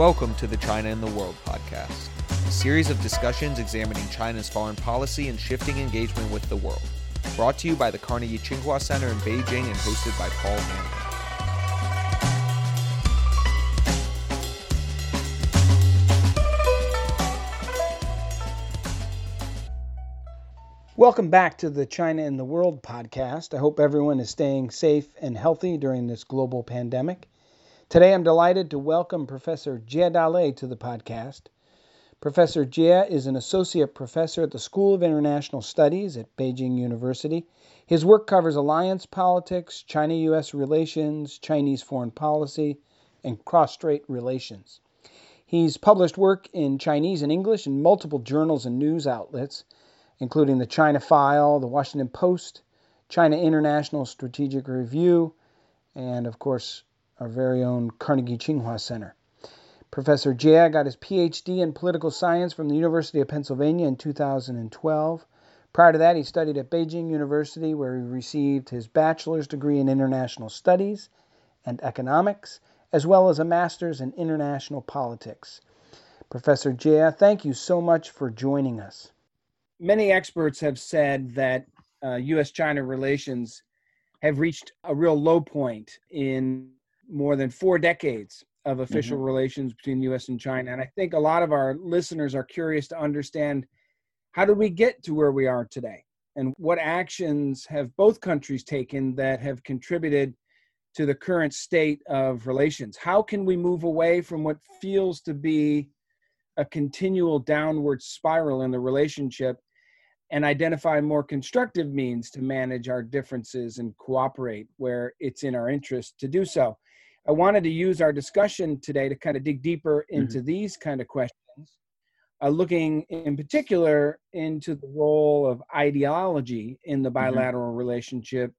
Welcome to the China in the World podcast, a series of discussions examining China's foreign policy and shifting engagement with the world. Brought to you by the Carnegie Tsinghua Center in Beijing and hosted by Paul Haenle. Welcome back to the China in the World podcast. I hope everyone is staying safe and healthy during this global pandemic. Today I'm delighted to welcome Professor Jie Dalei to the podcast. Professor Jie is an associate professor at the School of International Studies at Beijing University. His work covers alliance politics, China US relations, Chinese foreign policy, and cross strait relations. He's published work in Chinese and English in multiple journals and news outlets including the China File, the Washington Post, China International Strategic Review, and of course, our very own Carnegie Tsinghua Center. Professor Jie got his PhD in political science from the University of Pennsylvania in 2012. Prior to that, he studied at Beijing University, where he received his bachelor's degree in international studies and economics, as well as a master's in international politics. Professor Jie, thank you so much for joining us many experts have said that uh, U.S. China relations have reached a real low point in more than four decades of official mm-hmm. relations between the U.S. and China. And I think a lot of our listeners are curious to understand how did we get to where we are today? And what actions have both countries taken that have contributed to the current state of relations? How can we move away from what feels to be a continual downward spiral in the relationship and identify more constructive means to manage our differences and cooperate where it's in our interest to do so. I wanted to use our discussion today to kind of dig deeper into mm-hmm. these kind of questions, uh, looking in particular into the role of ideology in the mm-hmm. bilateral mm-hmm. relationship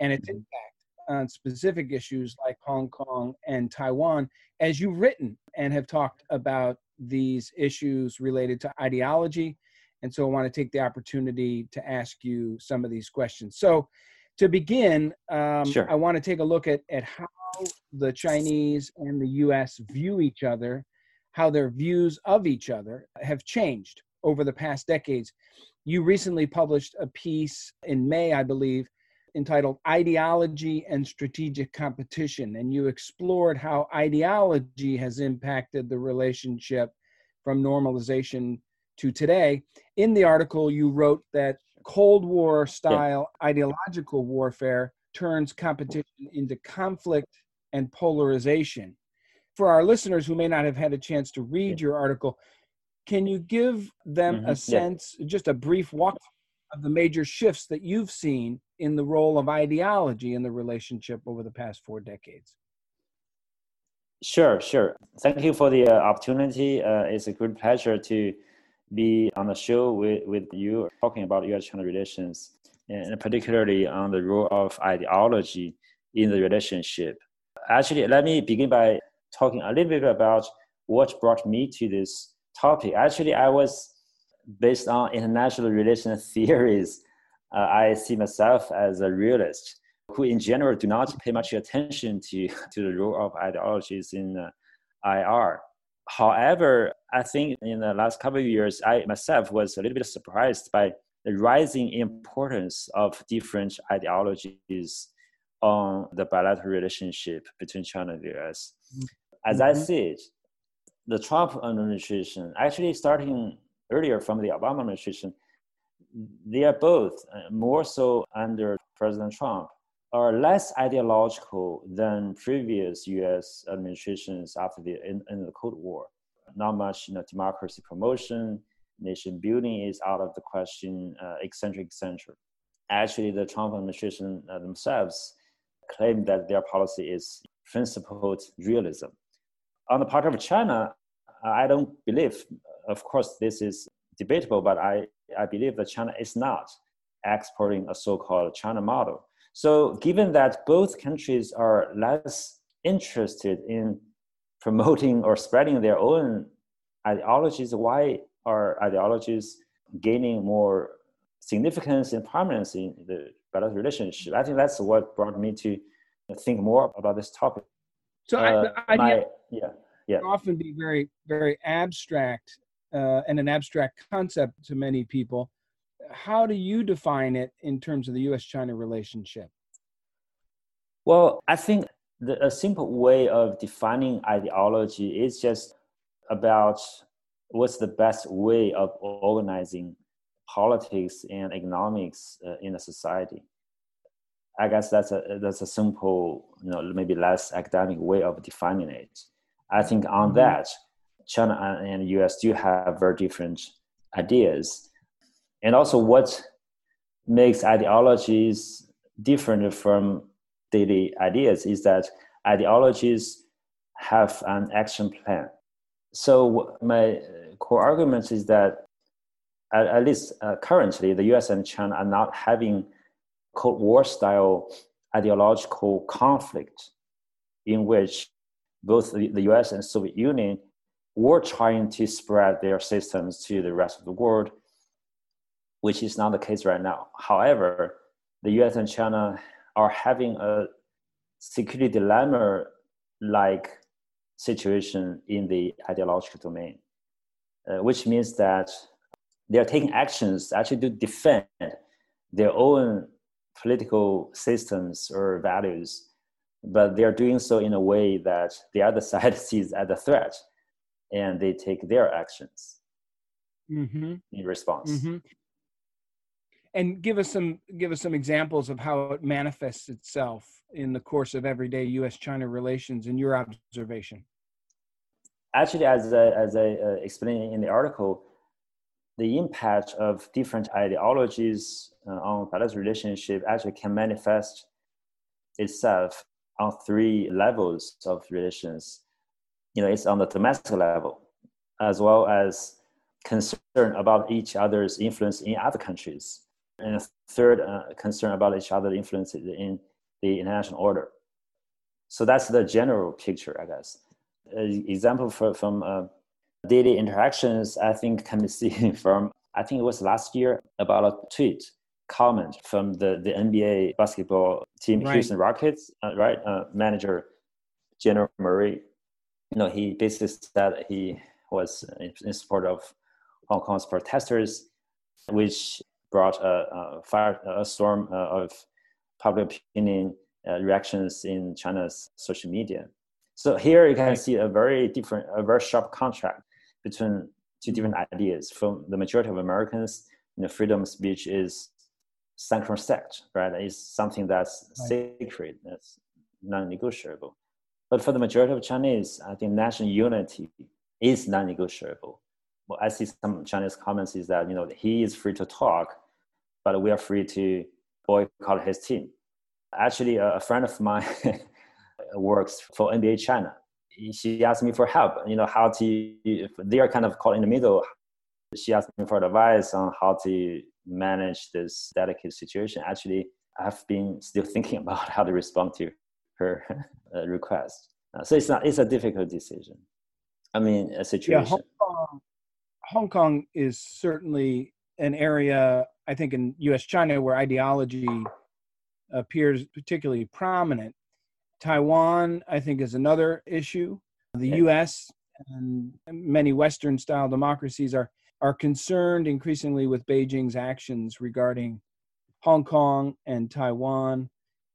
and its mm-hmm. impact on specific issues like Hong Kong and Taiwan, as you've written and have talked about these issues related to ideology and so I want to take the opportunity to ask you some of these questions. So, to begin, um, sure. I want to take a look at, at how the Chinese and the US view each other, how their views of each other have changed over the past decades. You recently published a piece in May, I believe, entitled Ideology and Strategic Competition, and you explored how ideology has impacted the relationship from normalization to today. In the article, you wrote that Cold War style yeah. ideological warfare turns competition into conflict and polarization. For our listeners who may not have had a chance to read yeah. your article, can you give them mm-hmm. a sense, yeah. just a brief walk of the major shifts that you've seen in the role of ideology in the relationship over the past four decades? Sure, sure. Thank you for the uh, opportunity. Uh, it's a good pleasure to be on the show with, with you talking about U.S.-China relations, and particularly on the role of ideology in the relationship. Actually, let me begin by talking a little bit about what brought me to this topic. Actually, I was based on international relations theories. Uh, I see myself as a realist who, in general, do not pay much attention to, to the role of ideologies in uh, IR. However, I think in the last couple of years, I myself was a little bit surprised by the rising importance of different ideologies on the bilateral relationship between China and the US. As mm-hmm. I see it, the Trump administration, actually starting earlier from the Obama administration, they are both uh, more so under President Trump are less ideological than previous U.S. administrations after the end of the Cold War. Not much, you know, democracy promotion, nation building is out of the question, uh, etc.. Actually, the Trump administration uh, themselves claim that their policy is principled realism. On the part of China, I don't believe. Of course, this is debatable, but I, I believe that China is not exporting a so-called China model so, given that both countries are less interested in promoting or spreading their own ideologies, why are ideologies gaining more significance and prominence in the bilateral relationship? I think that's what brought me to think more about this topic. So, uh, I, I, my, yeah, yeah. often be very, very abstract uh, and an abstract concept to many people. How do you define it in terms of the U.S. China relationship? Well, I think the, a simple way of defining ideology is just about what's the best way of organizing politics and economics uh, in a society. I guess that's a that's a simple, you know, maybe less academic way of defining it. I think on mm-hmm. that, China and the US do have very different ideas. And also what makes ideologies different from daily ideas is that ideologies have an action plan. So my core argument is that at, at least uh, currently the US and China are not having Cold War style ideological conflict in which both the, the US and Soviet Union were trying to spread their systems to the rest of the world, which is not the case right now. However, the US and China are having a security dilemma like situation in the ideological domain, uh, which means that they are taking actions actually to defend their own political systems or values, but they are doing so in a way that the other side sees as a threat and they take their actions mm-hmm. in response. Mm-hmm. And give us some give us some examples of how it manifests itself in the course of everyday U.S.-China relations, in your observation. Actually, as I, as I uh, explained in the article, the impact of different ideologies uh, on bilateral relationship actually can manifest itself on three levels of relations you know, it's on the domestic level, as well as concern about each other's influence in other countries. And a third, uh, concern about each other influence in the international order. So that's the general picture, I guess. An example for, from uh, daily interactions, I think can be seen from, I think it was last year, about a tweet comment from the, the NBA basketball team right. Houston Rockets, uh, right? Uh, manager General Morey you know, he basically said he was in support of Hong Kong's protesters, which brought a, a fire, a storm uh, of public opinion uh, reactions in China's social media. So here you can see a very different, a very sharp contrast between two different ideas. From the majority of Americans, you know, freedom of speech is sacrosanct, right? It's something that's right. sacred, that's non-negotiable. But for the majority of Chinese, I think national unity is non-negotiable. Well, I see some Chinese comments is that you know he is free to talk, but we are free to boycott his team. Actually, a friend of mine works for NBA China. She asked me for help. You know how to. They are kind of caught in the middle. She asked me for advice on how to manage this delicate situation. Actually, I've been still thinking about how to respond to her request. So it's not it's a difficult decision. I mean, a situation. Yeah, Hong Kong, is certainly an area I think in U.S. China where ideology appears particularly prominent. Taiwan, I think, is another issue. The U.S. and many Western-style democracies are are concerned increasingly with Beijing's actions regarding Hong Kong and Taiwan.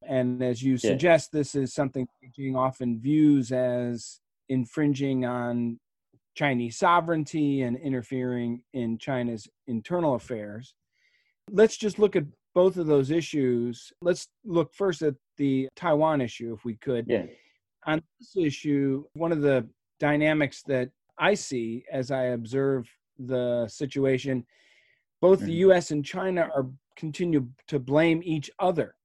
And as you yeah. suggest, this is something Beijing often views as infringing on Chinese sovereignty and interfering in China's internal affairs. Let's just look at both of those issues. Let's look first at the Taiwan issue, if we could. Yeah. On this issue, one of the dynamics that I see as I observe the situation, both mm-hmm. the US and China are continue to blame each other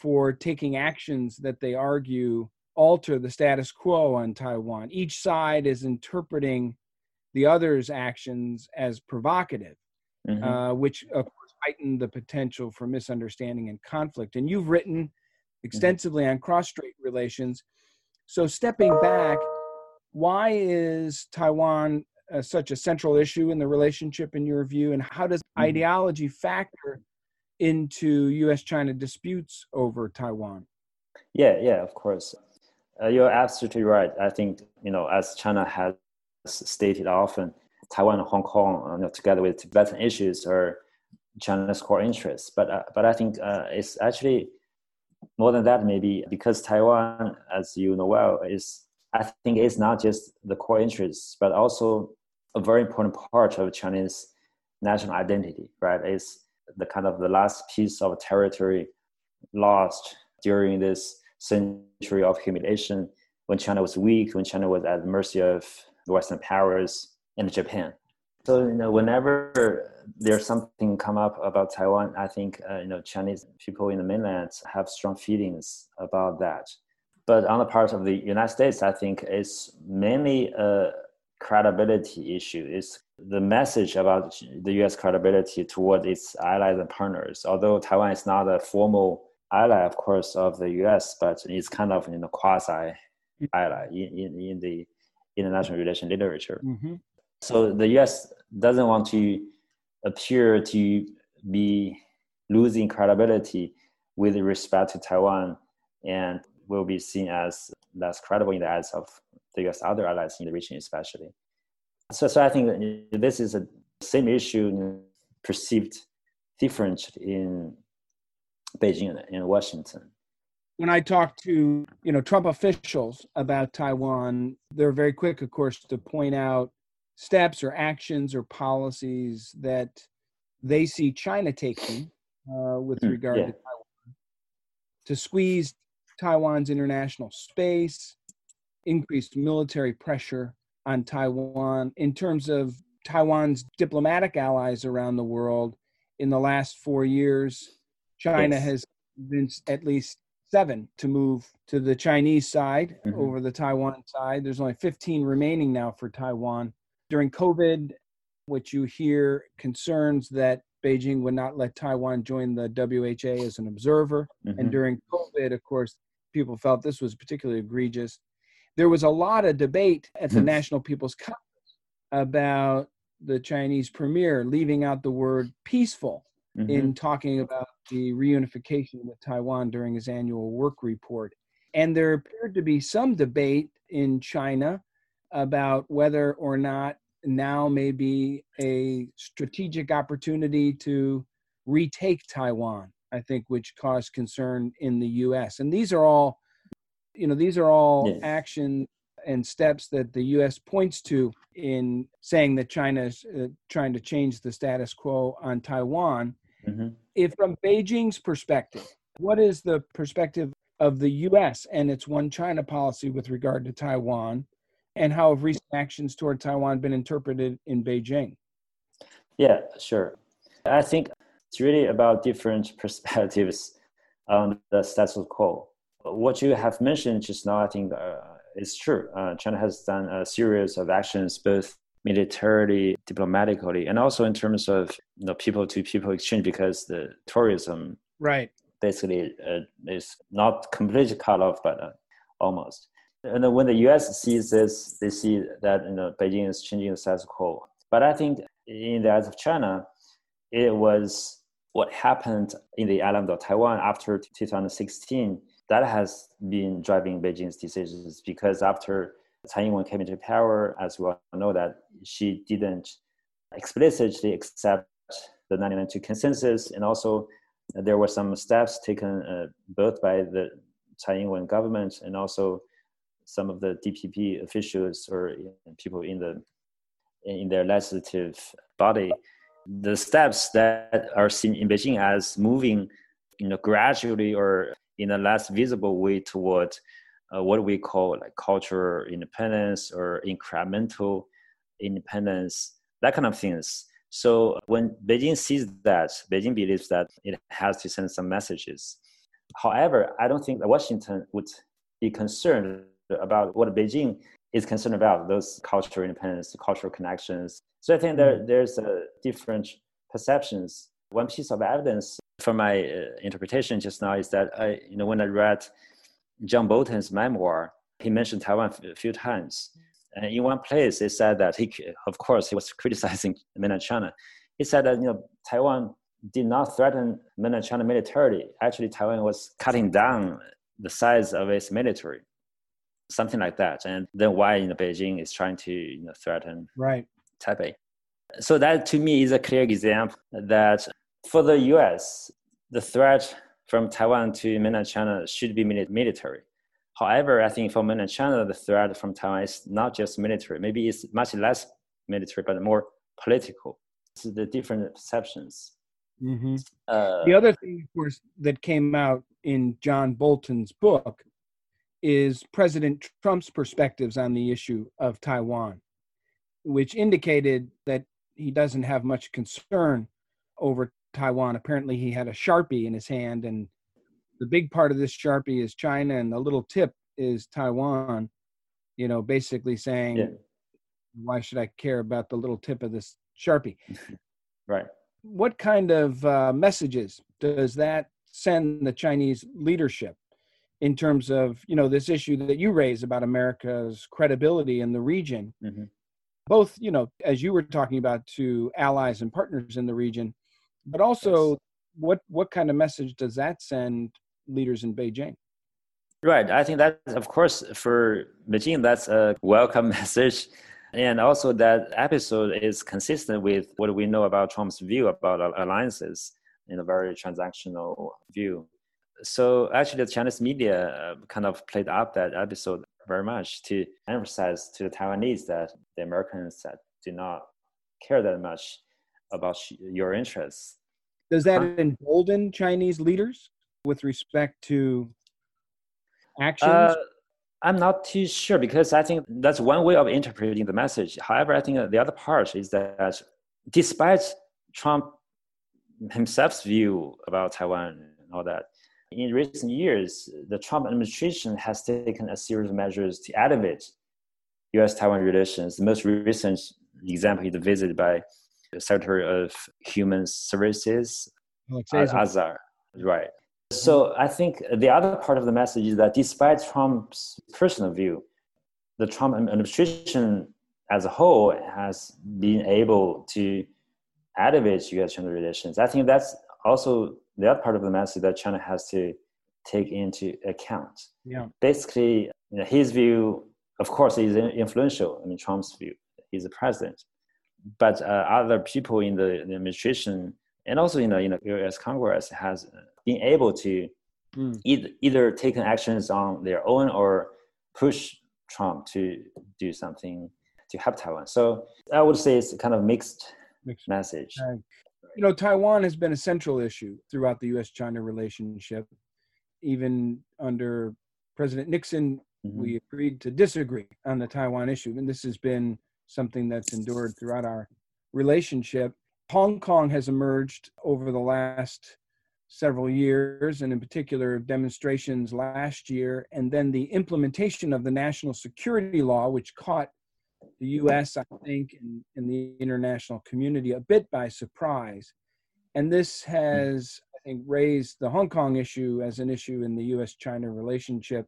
for taking actions that they argue alter the status quo on Taiwan. Each side is interpreting the other's actions as provocative, mm-hmm. uh, which of course heighten the potential for misunderstanding and conflict. And you've written extensively mm-hmm. on cross-strait relations. So stepping back, why is Taiwan uh, such a central issue in the relationship in your view, and how does mm-hmm. ideology factor into U.S. China disputes over Taiwan? Yeah, yeah, of course. Uh, you're absolutely right. I think you know, as China has stated often, Taiwan and Hong Kong, you know, together with Tibetan issues, are China's core interests. But uh, but I think uh, it's actually more than that. Maybe because Taiwan, as you know well, is I think it's not just the core interests, but also a very important part of Chinese national identity. Right? It's the kind of the last piece of territory lost during this century of humiliation when China was weak, when China was at the mercy of the Western powers and Japan. So you know, whenever there's something come up about Taiwan, I think uh, you know Chinese people in the mainland have strong feelings about that. But on the part of the United States, I think it's mainly a credibility issue. It's the message about the U.S. credibility toward its allies and partners. Although Taiwan is not a formal ally, of course, of the U.S., but it's kind of you know quasi ally in, in, in the international relation literature. Mm-hmm. So the U.S. doesn't want to appear to be losing credibility with respect to Taiwan and will be seen as less credible in the eyes of the U.S. other allies in the region, especially. So, so I think this is a same issue perceived different in Beijing and Washington. When I talk to you know Trump officials about Taiwan, they're very quick, of course, to point out steps or actions or policies that they see China taking uh, with mm, regard yeah. to Taiwan to squeeze Taiwan's international space, increased military pressure on Taiwan in terms of Taiwan's diplomatic allies around the world. In the last four years, China yes. has convinced at least seven to move to the Chinese side mm-hmm. over the Taiwan side. There's only 15 remaining now for Taiwan. During COVID, what you hear concerns that Beijing would not let Taiwan join the WHA as an observer. Mm-hmm. And during COVID, of course, people felt this was particularly egregious. There was a lot of debate at the mm-hmm. National People's Congress about the Chinese premier leaving out the word peaceful mm-hmm. in talking about the reunification with Taiwan during his annual work report. And there appeared to be some debate in China about whether or not now may be a strategic opportunity to retake Taiwan, I think, which caused concern in the US. And these are all, you know, these are all yes. actions and steps that the US points to in saying that China is uh, trying to change the status quo on Taiwan. Mm-hmm. If from Beijing's perspective, what is the perspective of the US and its one China policy with regard to Taiwan? and how have recent actions toward Taiwan been interpreted in Beijing? Yeah, sure. I think it's really about different perspectives on the status quo. What you have mentioned just now, I think, uh, is true. Uh, China has done a series of actions, both militarily, diplomatically, and also in terms of you know, people-to-people exchange, because the tourism right basically uh, is not completely cut off, but uh, almost. And when the U.S. sees this, they see that you know Beijing is changing the status quo. But I think in the eyes of China, it was what happened in the island of Taiwan after 2016 that has been driving Beijing's decisions. Because after Tsai Ing-wen came into power, as we all know, that she didn't explicitly accept the 1992 consensus, and also there were some steps taken uh, both by the Tsai Ing-wen government and also some of the DPP officials or people in the in their legislative body, the steps that are seen in Beijing as moving, you know, gradually or in a less visible way toward uh, what we call like cultural independence or incremental independence, that kind of things. So when Beijing sees that, Beijing believes that it has to send some messages. However, I don't think that Washington would be concerned about what Beijing is concerned about, those cultural independence, cultural connections. So I think there, mm. there's a different perceptions. One piece of evidence for my uh, interpretation just now is that I, you know, when I read John Bolton's memoir, he mentioned Taiwan a few times. And in one place, he said that he, of course, he was criticizing mainland China. He said that you know Taiwan did not threaten mainland China militarily. Actually, Taiwan was cutting down the size of its military something like that. And then why you know, Beijing is trying to you know, threaten right. Taipei. So that to me is a clear example that for the U.S., the threat from Taiwan to mainland China should be military. However, I think for mainland China, the threat from Taiwan is not just military. Maybe it's much less military, but more political. It's the different perceptions. Mm-hmm. Uh, the other thing, of course, that came out in John Bolton's book is President Trump's perspectives on the issue of Taiwan, which indicated that he doesn't have much concern over Taiwan. Apparently, he had a Sharpie in his hand, and the big part of this Sharpie is China, and the little tip is Taiwan. You know, basically saying, yeah. why should I care about the little tip of this Sharpie? right. What kind of uh, messages does that send the Chinese leadership in terms of you know this issue that you raise about America's credibility in the region? Mm-hmm. Both, you know, as you were talking about, to allies and partners in the region, but also yes. what what kind of message does that send leaders in Beijing? Right. I think that, of course, for Beijing, that's a welcome message. And also, that episode is consistent with what we know about Trump's view about alliances in a very transactional view. So, actually, the Chinese media uh, kind of played up that episode very much to emphasize to the Taiwanese that the Americans that do not care that much about your interests. Does that embolden Chinese leaders with respect to actions? Uh, I'm not too sure because I think that's one way of interpreting the message. However, I think the other part is that despite Trump himself's view about Taiwan and all that, in recent years, the Trump administration has taken a series of measures to elevate U.S. Taiwan relations. The most recent example is the visit by Secretary of Human Services, uh, Azar. Right. So I think the other part of the message is that despite Trump's personal view, the Trump administration as a whole has been able to elevate U.S.-China relations. I think that's also the other part of the message that China has to take into account. Yeah. Basically, you know, his view, of course, is influential. I mean, Trump's view. He's the president, but uh, other people in the, the administration and also in the, in the U.S. Congress has been able to mm. either, either take actions on their own or push Trump to do something to help Taiwan. So I would say it's kind of mixed, mixed. message. You know, Taiwan has been a central issue throughout the U.S.-China relationship. Even under President Nixon, mm-hmm. we agreed to disagree on the Taiwan issue, and this has been something that's endured throughout our relationship. Hong Kong has emerged over the last several years, and in particular, demonstrations last year, and then the implementation of the national security law, which caught the US, I think, and, and the international community a bit by surprise. And this has, I think, raised the Hong Kong issue as an issue in the US China relationship.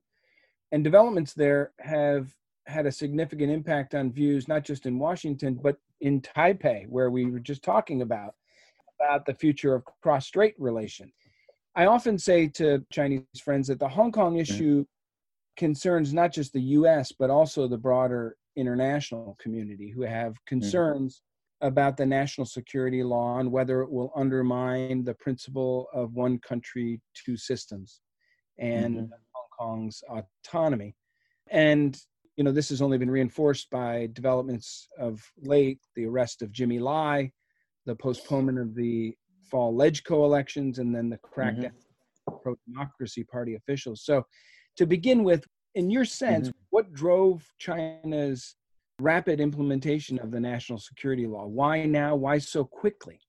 And developments there have had a significant impact on views, not just in Washington, but in Taipei, where we were just talking about about the future of cross-strait relations. I often say to Chinese friends that the Hong Kong issue concerns not just the U.S. but also the broader international community who have concerns mm-hmm. about the national security law and whether it will undermine the principle of one country, two systems, and mm-hmm. Hong Kong's autonomy. And you know, this has only been reinforced by developments of late, the arrest of Jimmy Lai, the postponement of the fall LegCo elections, and then the crackdown mm-hmm. pro democracy party officials. So, to begin with, in your sense, mm-hmm. what drove China's rapid implementation of the national security law? Why now? Why so quickly?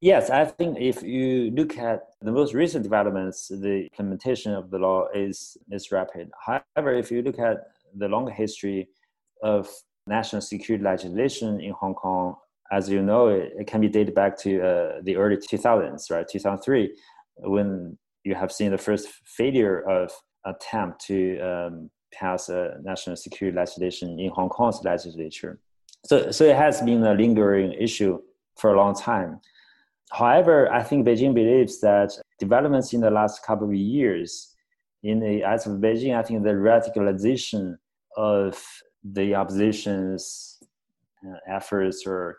Yes, I think if you look at the most recent developments, the implementation of the law is is rapid. However, if you look at the long history of national security legislation in Hong Kong. As you know, it, it can be dated back to uh, the early 2000s, right? 2003, when you have seen the first failure of attempt to um, pass a national security legislation in Hong Kong's legislature. So, so it has been a lingering issue for a long time. However, I think Beijing believes that developments in the last couple of years in the eyes of Beijing, I think the radicalization of the opposition's uh, efforts or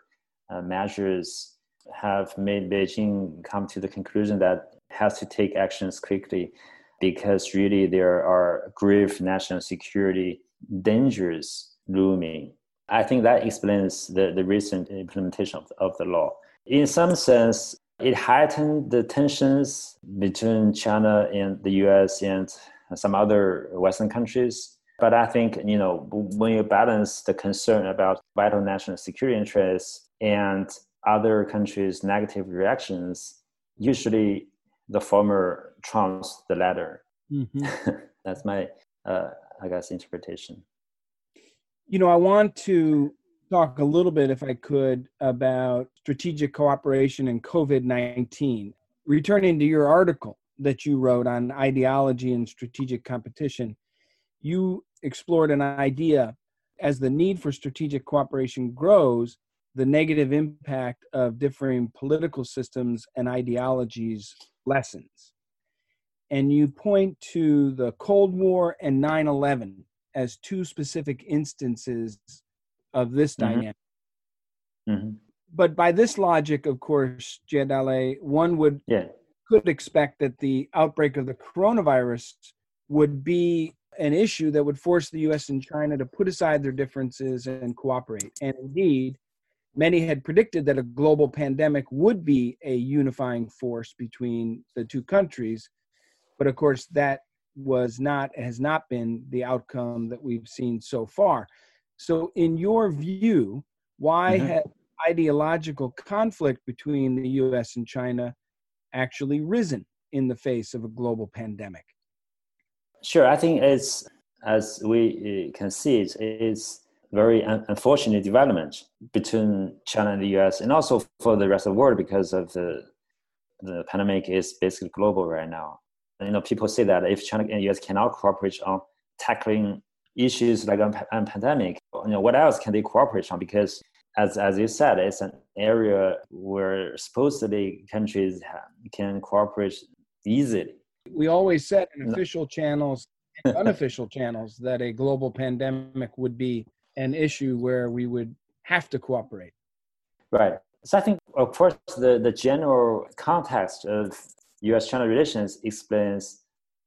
uh, measures have made Beijing come to the conclusion that has to take actions quickly because really there are grave national security dangers looming. I think that explains the, the recent implementation of, of the law. In some sense, it heightened the tensions between China and the US and some other Western countries. But I think, you know, when you balance the concern about vital national security interests and other countries' negative reactions, usually the former trumps the latter. Mm-hmm. That's my, uh, I guess, interpretation. You know, I want to talk a little bit, if I could, about strategic cooperation and COVID 19. Returning to your article that you wrote on ideology and strategic competition, you explored an idea as the need for strategic cooperation grows, the negative impact of differing political systems and ideologies lessens. And you point to the Cold War and 9 11 as two specific instances of this mm-hmm. dynamic. Mm-hmm. But by this logic, of course, Jie one would yeah. could expect that the outbreak of the coronavirus would be an issue that would force the U.S. and China to put aside their differences and cooperate. And indeed, many had predicted that a global pandemic would be a unifying force between the two countries. But of course, that was not has not been the outcome that we've seen so far. So, in your view, why mm-hmm. had ideological conflict between the U.S. and China actually risen in the face of a global pandemic? Sure, I think it's as we uh, can see it is very unfortunate development between China and the U.S. and also for the rest of the world because of the the pandemic is basically global right now. And, you know, people say that if China and U.S. cannot cooperate on tackling issues like a, pandemic, you know, what else can they cooperate on? Because as as you said, it's an area where supposedly countries can cooperate easily. We always said in official channels, and unofficial channels, that a global pandemic would be an issue where we would have to cooperate. Right. So I think, of course, the, the general context of U.S.-China relations explains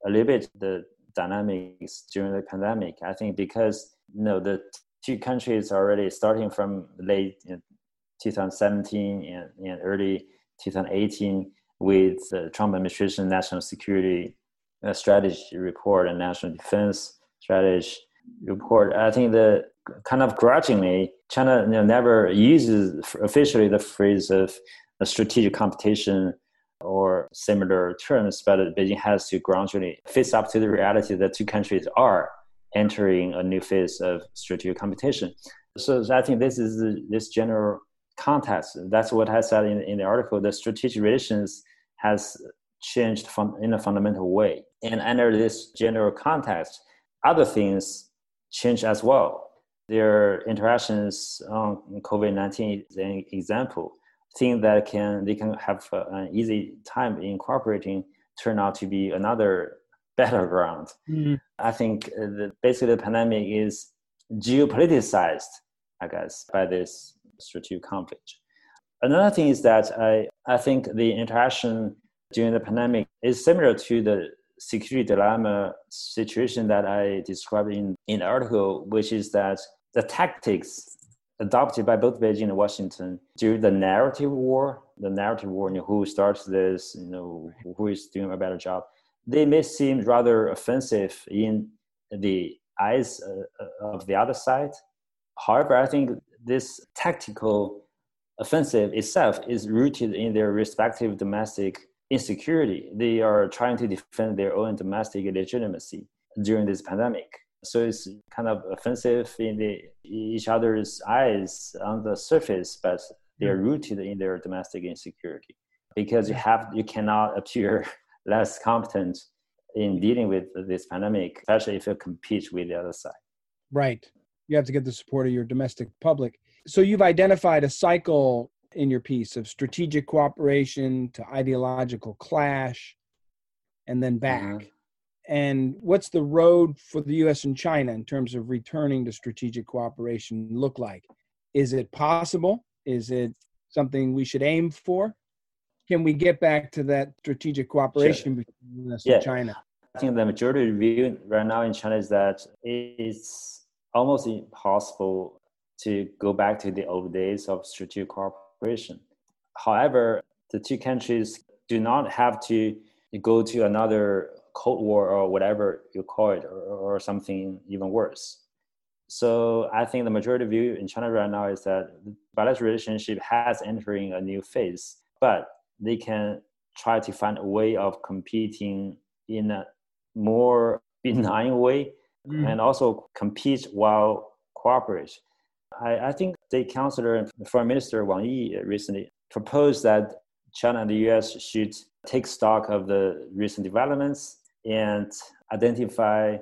a little bit the dynamics during the pandemic. I think because you know the two countries already starting from late 2017 and, and early 2018 with the Trump administration national security uh, strategy report and national defense strategy report. I think the kind of grudgingly, China you know, never uses officially the phrase of a strategic competition or similar terms, but Beijing has to gradually face up to the reality that two countries are entering a new phase of strategic competition. So I think this is the, this general context. That's what I said in, in the article. The strategic relations has changed from, in a fundamental way. And under this general context, other things change as well. Their interactions on COVID-19 is an example. Thing that can they can have an easy time incorporating turn out to be another battleground. Mm-hmm. I think uh, the, basically the pandemic is geopoliticized, I guess, by this strategic conflict. Another thing is that I, I think the interaction during the pandemic is similar to the security dilemma situation that I described in, in the article, which is that the tactics adopted by both Beijing and Washington during the narrative war, the narrative war, you know, who starts this, you know, who is doing a better job, they may seem rather offensive in the eyes uh, of the other side. However, I think this tactical offensive itself is rooted in their respective domestic insecurity. They are trying to defend their own domestic legitimacy during this pandemic. So it's kind of offensive in the, each other's eyes on the surface, but they're hmm. rooted in their domestic insecurity because you have you cannot appear less competent in dealing with this pandemic, especially if you compete with the other side. Right. You have to get the support of your domestic public. So you've identified a cycle in your piece of strategic cooperation to ideological clash and then back. Mm-hmm. And what's the road for the US and China in terms of returning to strategic cooperation look like? Is it possible? Is it something we should aim for? Can we get back to that strategic cooperation sure. between the US yeah. and China? I think the majority view right now in China is that it's almost impossible to go back to the old days of strategic cooperation. However, the two countries do not have to go to another Cold War or whatever you call it, or, or something even worse. So I think the majority view in China right now is that the bilateral relationship has entering a new phase, but they can try to find a way of competing in a more benign way mm. and also compete while cooperate. I, I think the councilor, and Foreign Minister Wang Yi recently proposed that China and the US should take stock of the recent developments and identify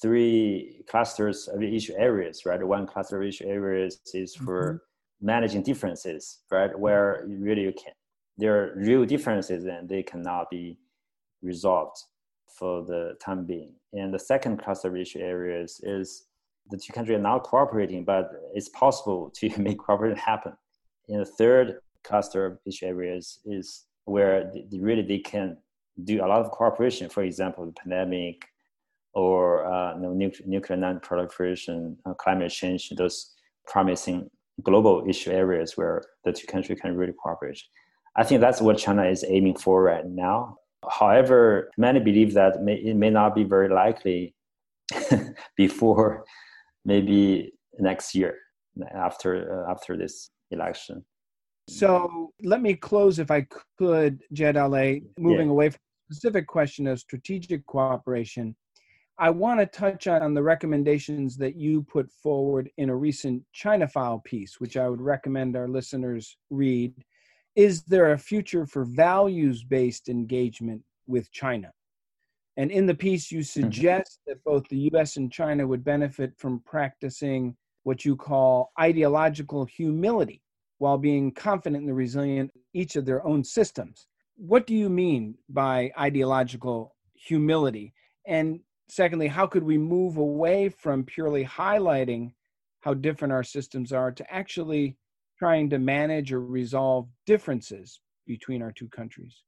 three clusters of issue areas, right? One cluster of issue areas is for mm-hmm. managing differences, right? Where really you can, there are real differences and they cannot be resolved for the time being. And the second cluster of issue areas is the two countries are now cooperating, but it's possible to make cooperation happen. And the third cluster of issue areas is where they, really they can do a lot of cooperation. For example, the pandemic or uh, you know, nuclear, nuclear non-proliferation, uh, climate change, those promising global issue areas where the two countries can really cooperate. I think that's what China is aiming for right now. However, many believe that may, it may not be very likely before maybe next year after uh, after this election. So let me close, if I could, Dalei, moving yeah. away from specific question of strategic cooperation. I want to touch on the recommendations that you put forward in a recent China File piece, which I would recommend our listeners read. Is there a future for values based engagement with China? And in the piece, you mm-hmm. suggest that both the US and China would benefit from practicing what you call ideological humility while being confident in the resilient of each of their own systems. What do you mean by ideological humility? And secondly, how could we move away from purely highlighting how different our systems are to actually trying to manage or resolve differences between our two countries?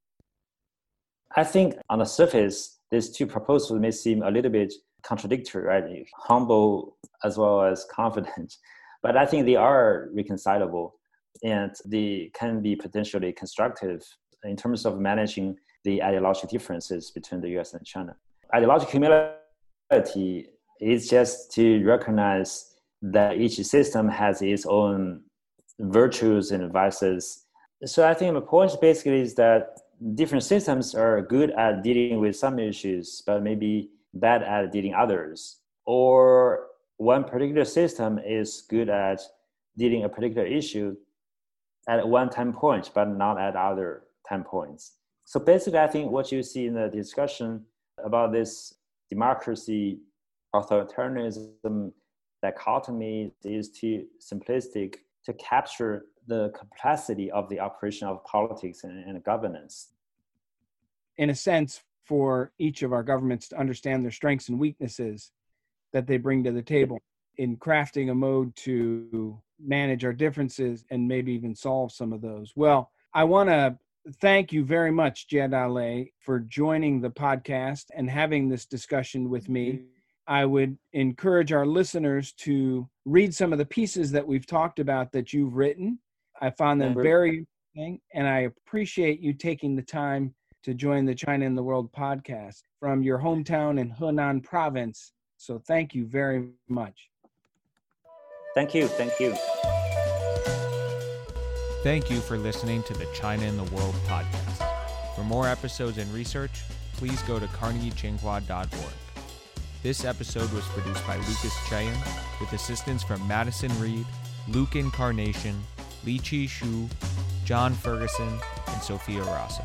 I think on the surface, these two proposals may seem a little bit contradictory, right? Humble as well as confident. But I think they are reconcilable and they can be potentially constructive in terms of managing the ideological differences between the US and China. Ideological humility is just to recognize that each system has its own virtues and vices. So I think the point basically is that different systems are good at dealing with some issues, but maybe bad at dealing others. Or one particular system is good at dealing a particular issue, at one time point, but not at other time points. So basically, I think what you see in the discussion about this democracy authoritarianism dichotomy is too simplistic to capture the complexity of the operation of politics and, and governance. In a sense, for each of our governments to understand their strengths and weaknesses that they bring to the table in crafting a mode to manage our differences and maybe even solve some of those. Well, I want to thank you very much, Dalei, for joining the podcast and having this discussion with me. I would encourage our listeners to read some of the pieces that we've talked about that you've written. I found them very interesting, and I appreciate you taking the time to join the China in the World podcast from your hometown in Hunan province. So thank you very much. Thank you. Thank you. Thank you for listening to the China in the World podcast. For more episodes and research, please go to carnegietsinghua.org. This episode was produced by Lucas Chayan with assistance from Madison Reed, Luke Incarnation, Li Chi Shu, John Ferguson, and Sophia Rosso.